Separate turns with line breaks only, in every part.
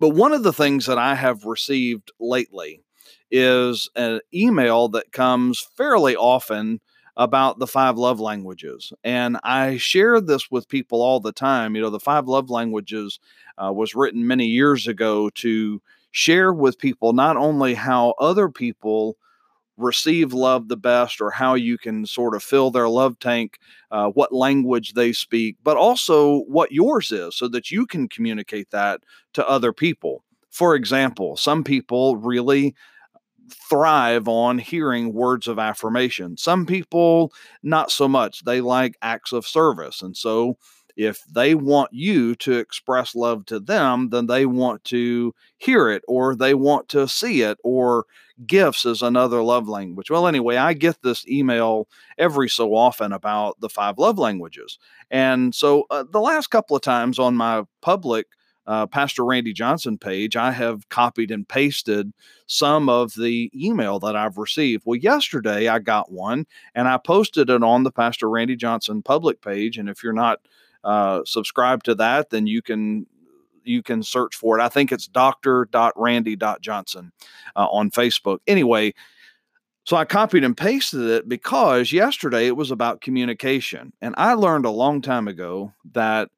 But one of the things that I have received lately is an email that comes fairly often about the five love languages. And I share this with people all the time. You know, the five love languages uh, was written many years ago to share with people not only how other people receive love the best or how you can sort of fill their love tank, uh, what language they speak, but also what yours is so that you can communicate that to other people. For example, some people really thrive on hearing words of affirmation. Some people, not so much. They like acts of service. And so, if they want you to express love to them, then they want to hear it or they want to see it, or gifts is another love language. Well, anyway, I get this email every so often about the five love languages. And so uh, the last couple of times on my public uh, Pastor Randy Johnson page, I have copied and pasted some of the email that I've received. Well, yesterday I got one and I posted it on the Pastor Randy Johnson public page. And if you're not uh, subscribed to that, then you can you can search for it. I think it's dr.randy.johnson uh, on Facebook. Anyway, so I copied and pasted it because yesterday it was about communication. And I learned a long time ago that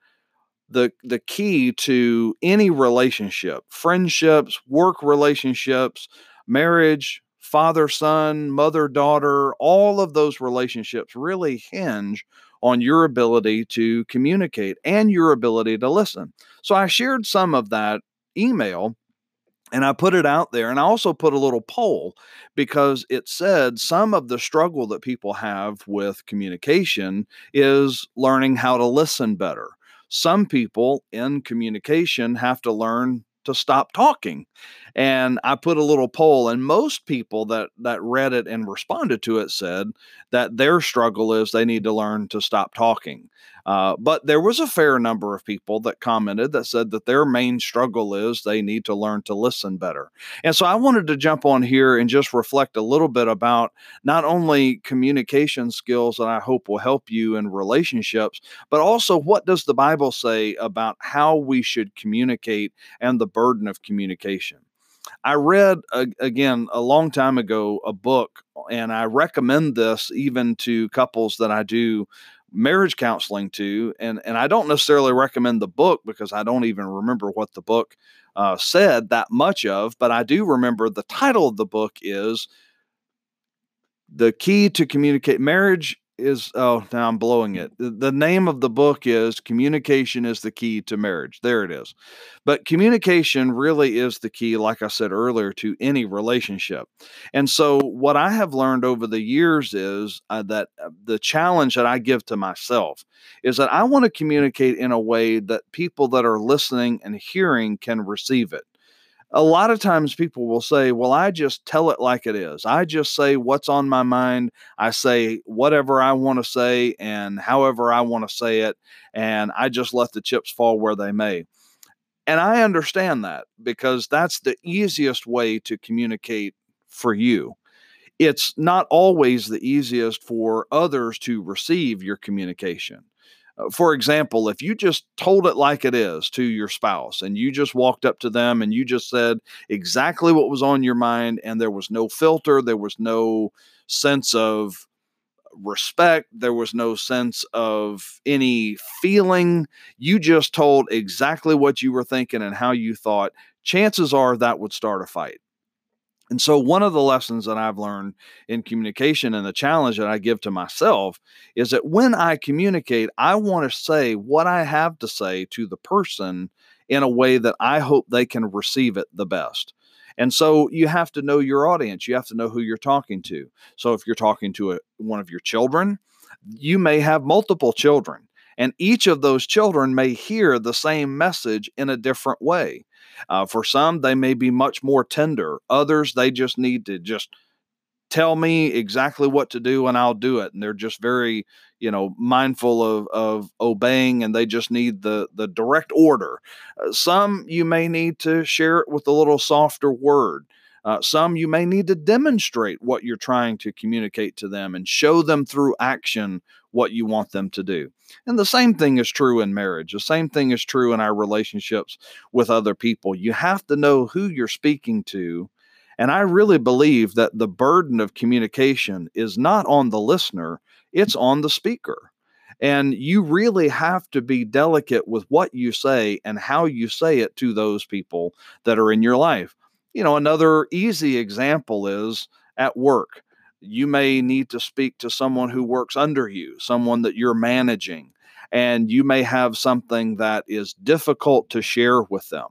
the the key to any relationship, friendships, work relationships, marriage, father son, mother daughter, all of those relationships really hinge on your ability to communicate and your ability to listen. So I shared some of that email and I put it out there and I also put a little poll because it said some of the struggle that people have with communication is learning how to listen better some people in communication have to learn to stop talking. And I put a little poll, and most people that that read it and responded to it said that their struggle is they need to learn to stop talking. Uh, but there was a fair number of people that commented that said that their main struggle is they need to learn to listen better. And so I wanted to jump on here and just reflect a little bit about not only communication skills that I hope will help you in relationships, but also what does the Bible say about how we should communicate and the burden of communication. I read uh, again a long time ago a book, and I recommend this even to couples that I do marriage counseling to and and I don't necessarily recommend the book because I don't even remember what the book uh, said that much of, but I do remember the title of the book is the key to communicate marriage is oh now I'm blowing it. The name of the book is Communication is the Key to Marriage. There it is. But communication really is the key, like I said earlier, to any relationship. And so, what I have learned over the years is uh, that uh, the challenge that I give to myself is that I want to communicate in a way that people that are listening and hearing can receive it a lot of times people will say, Well, I just tell it like it is. I just say what's on my mind. I say whatever I want to say and however I want to say it. And I just let the chips fall where they may. And I understand that because that's the easiest way to communicate for you. It's not always the easiest for others to receive your communication. Uh, for example, if you just told it like it is to your spouse and you just walked up to them and you just said exactly what was on your mind and there was no filter, there was no sense of respect, there was no sense of any feeling, you just told exactly what you were thinking and how you thought, chances are that would start a fight. And so, one of the lessons that I've learned in communication and the challenge that I give to myself is that when I communicate, I want to say what I have to say to the person in a way that I hope they can receive it the best. And so you have to know your audience. You have to know who you're talking to. So if you're talking to a, one of your children, you may have multiple children, and each of those children may hear the same message in a different way. Uh, for some, they may be much more tender. Others, they just need to just tell me exactly what to do and I'll do it. And they're just very, you know, mindful of, of obeying and they just need the, the direct order. Uh, some you may need to share it with a little softer word. Uh, some you may need to demonstrate what you're trying to communicate to them and show them through action what you want them to do. And the same thing is true in marriage. The same thing is true in our relationships with other people. You have to know who you're speaking to. And I really believe that the burden of communication is not on the listener, it's on the speaker. And you really have to be delicate with what you say and how you say it to those people that are in your life. You know, another easy example is at work. You may need to speak to someone who works under you, someone that you're managing, and you may have something that is difficult to share with them.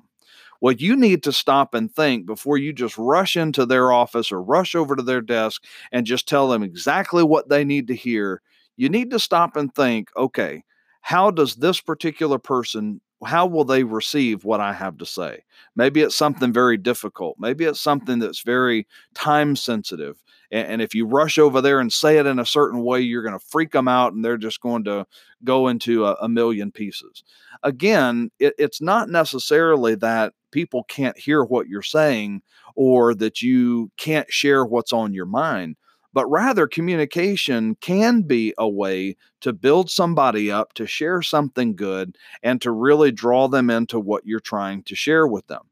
Well, you need to stop and think before you just rush into their office or rush over to their desk and just tell them exactly what they need to hear. You need to stop and think okay, how does this particular person how will they receive what I have to say? Maybe it's mm-hmm. something very difficult. Maybe it's something that's very time sensitive. And, and if you rush over there and say it in a certain way, you're going to freak them out and they're just going to go into a, a million pieces. Again, it, it's not necessarily that people can't hear what you're saying or that you can't share what's on your mind but rather communication can be a way to build somebody up, to share something good, and to really draw them into what you're trying to share with them.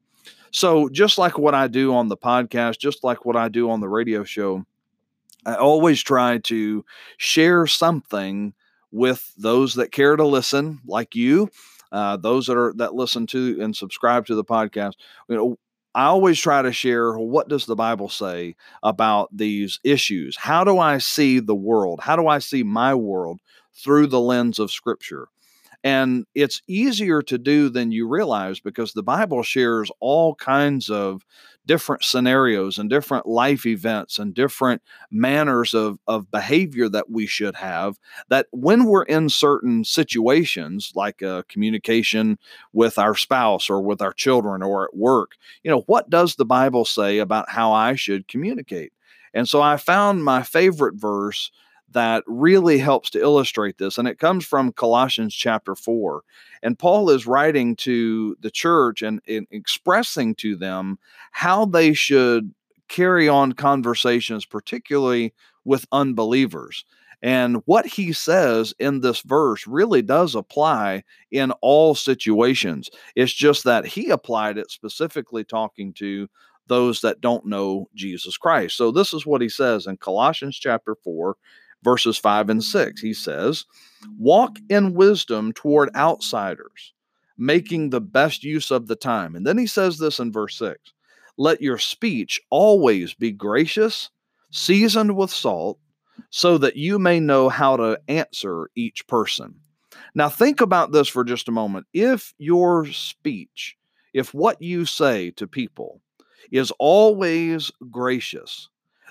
So, just like what I do on the podcast, just like what I do on the radio show, I always try to share something with those that care to listen, like you, uh, those that are that listen to and subscribe to the podcast. You know, I always try to share what does the Bible say about these issues? How do I see the world? How do I see my world through the lens of Scripture? And it's easier to do than you realize because the Bible shares all kinds of different scenarios and different life events and different manners of, of behavior that we should have. That when we're in certain situations, like a communication with our spouse or with our children or at work, you know, what does the Bible say about how I should communicate? And so I found my favorite verse that really helps to illustrate this. And it comes from Colossians chapter 4. And Paul is writing to the church and, and, expressing to them how they should carry on conversations, particularly with unbelievers. And what he says in this verse really does apply in all situations. It's just that he applied it specifically talking to those that don't know Jesus Christ. So this is what he says in Colossians chapter 4 verses 5 and 6. He says, Walk in wisdom toward outsiders, making the best use of the time. And then he says this in verse 6 Let your speech always be gracious, seasoned with salt, so that you may know how to answer each person. Now, think about this for just a moment. If your speech, if what you say to people is always gracious,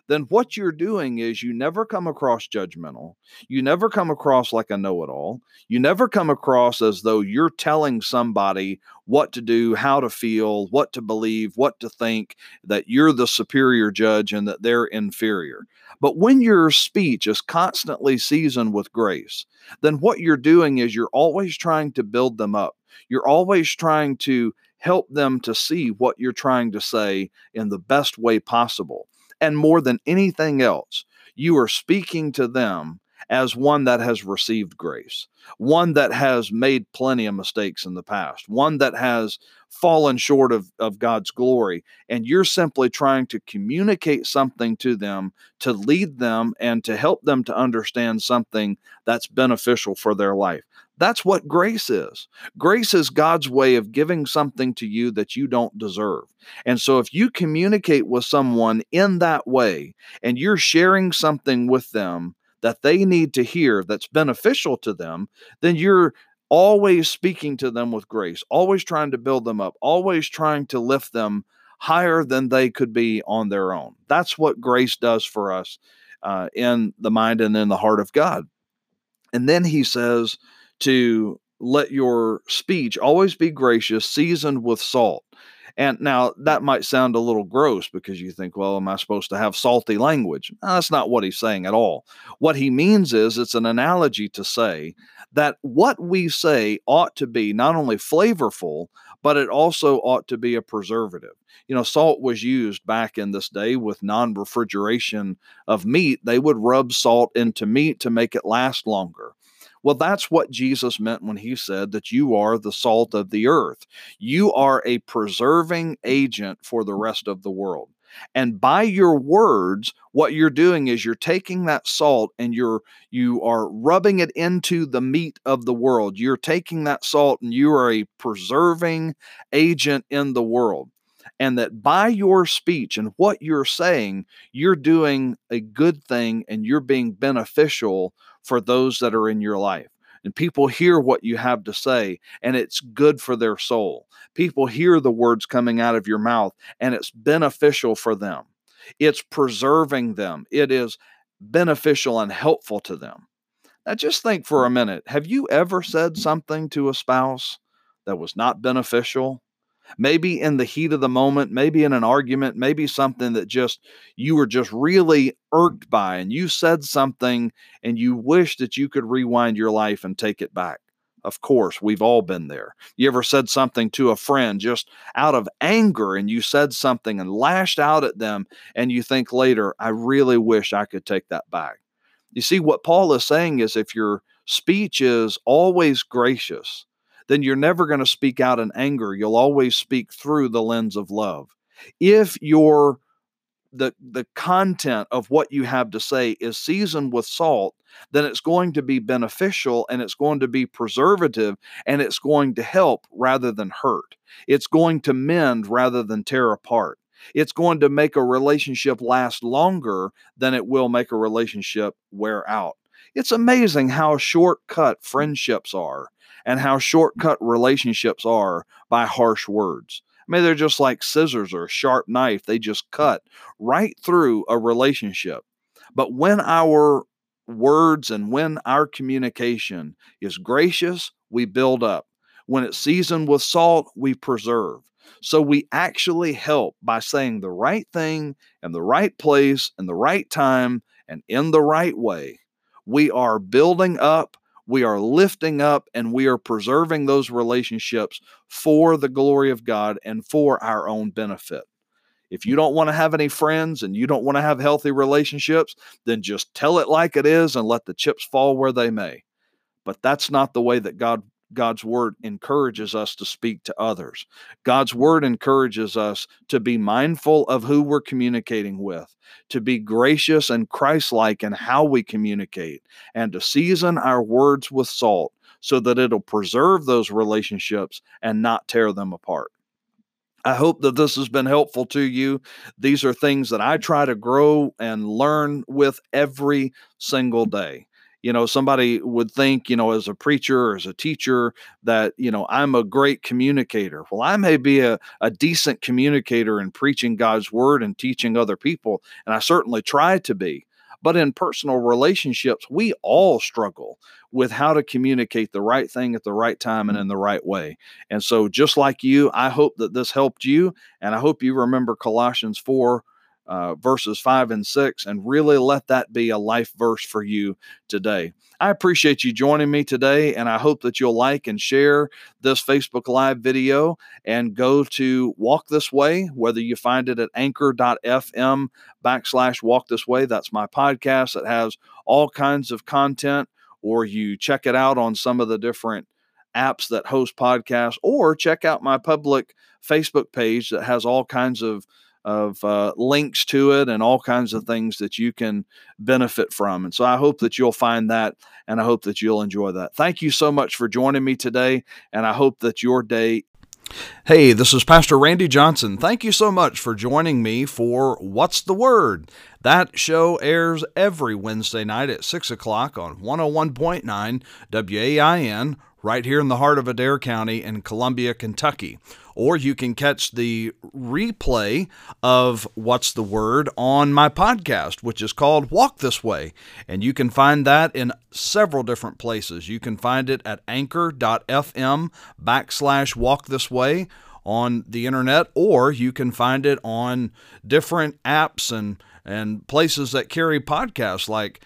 then what you're doing is you never come across judgmental. You never come across like a know it all. You never come across as though you're telling somebody what to do, how to feel, what to believe, what to think, that you're the superior judge and that they're inferior. But when your speech is constantly seasoned with grace, then what you're doing is you're always trying to build them up. You're always trying to help them to see what you're trying to say in the best way possible. And more than anything else, you are speaking to them as one that has received grace, one that has made plenty of mistakes in the past, one that has fallen short of, of God's glory. And you're simply trying to communicate something to them to lead them and to help them to understand something that's beneficial for their life. That's what grace is. Grace is God's way of giving something to you that you don't deserve. And so, if you communicate with someone in that way and you're sharing something with them that they need to hear that's beneficial to them, then you're always speaking to them with grace, always trying to build them up, always trying to lift them higher than they could be on their own. That's what grace does for us uh, in the mind and in the heart of God. And then he says, to let your speech always be gracious, seasoned with salt. And now that might sound a little gross because you think, well, am I supposed to have salty language? No, that's not what he's saying at all. What he means is it's an analogy to say that what we say ought to be not only flavorful, but it also ought to be a preservative. You know, salt was used back in this day with non refrigeration of meat. They would rub salt into meat to make it last longer. Well, that's what Jesus meant when he said that you are the salt of the earth. You are a preserving agent for the rest of the world. And by your words, what you're doing is you're taking that salt and you're you are rubbing it into the meat of the world. You're taking that salt and you are a preserving agent in the world. And that by your speech and what you're saying, you're doing a good thing and you're being beneficial for those that are in your life. And people hear what you have to say, and it's good for their soul. People hear the words coming out of your mouth, and it's beneficial for them. It's preserving them. It is beneficial and helpful to them. Now, just think for a minute have you ever said something to a spouse that was not beneficial? Maybe in the heat of the moment, maybe in an argument, maybe something that just you were just really irked by, and you said something and you wish that you could rewind your life and take it back. Of course, we've all been there. You ever said something to a friend just out of anger and you said something and lashed out at them, and you think later, I really wish I could take that back. You see, what Paul is saying is if your speech is always gracious, then you're never going to speak out in anger. You'll always speak through the lens of love. If your the the content of what you have to say is seasoned with salt, then it's going to be beneficial and it's going to be preservative and it's going to help rather than hurt. It's going to mend rather than tear apart. It's going to make a relationship last longer than it will make a relationship wear out. It's amazing how shortcut friendships are and how shortcut relationships are by harsh words. I mean, they're just like scissors or a sharp knife. They just cut right through a relationship. But when our words and when our communication is gracious, we build up. When it's seasoned with salt, we preserve. So we actually help by saying the right thing in the right place, in the right time, and in the right way. We are building up we are lifting up and we are preserving those relationships for the glory of God and for our own benefit. If you don't want to have any friends and you don't want to have healthy relationships, then just tell it like it is and let the chips fall where they may. But that's not the way that God God's word encourages us to speak to others. God's word encourages us to be mindful of who we're communicating with, to be gracious and Christ like in how we communicate, and to season our words with salt so that it'll preserve those relationships and not tear them apart. I hope that this has been helpful to you. These are things that I try to grow and learn with every single day you know somebody would think you know as a preacher or as a teacher that you know i'm a great communicator well i may be a, a decent communicator in preaching god's word and teaching other people and i certainly try to be but in personal relationships we all struggle with how to communicate the right thing at the right time and mm-hmm. in the right way and so just like you i hope that this helped you and i hope you remember colossians 4 uh, verses 5 and 6 and really let that be a life verse for you today. I appreciate you joining me today, and I hope that you'll like and share this Facebook Live video and go to Walk This Way, whether you find it at anchor.fm backslash walk this way. That's my podcast that has all kinds of content, or you check it out on some of the different apps that host podcasts, or check out my public Facebook page that has all kinds of of uh, links to it and all kinds of things that you can benefit from. And so I hope that you'll find that and I hope that you'll enjoy that. Thank you so much for joining me today. And I hope that your day. Hey, this is Pastor Randy Johnson. Thank you so much for joining me for What's the Word? That show airs every Wednesday night at 6 o'clock on 101.9 WAIN right here in the heart of Adair County in Columbia, Kentucky or you can catch the replay of What's the Word on my podcast, which is called Walk This Way. And you can find that in several different places. You can find it at anchor.fm backslash walk this way on the internet, or you can find it on different apps and, and places that carry podcasts like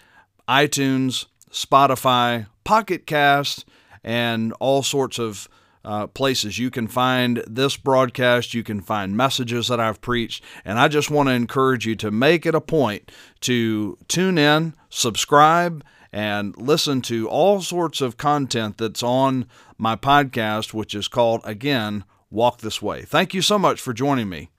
iTunes, Spotify, Pocket Cast, and all sorts of uh, places. You can find this broadcast, you can find messages that I've preached, and I just want to encourage you to make it a point to tune in, subscribe, and listen to all sorts of content that's on my podcast, which is called, again, Walk This Way. Thank you so much for joining me.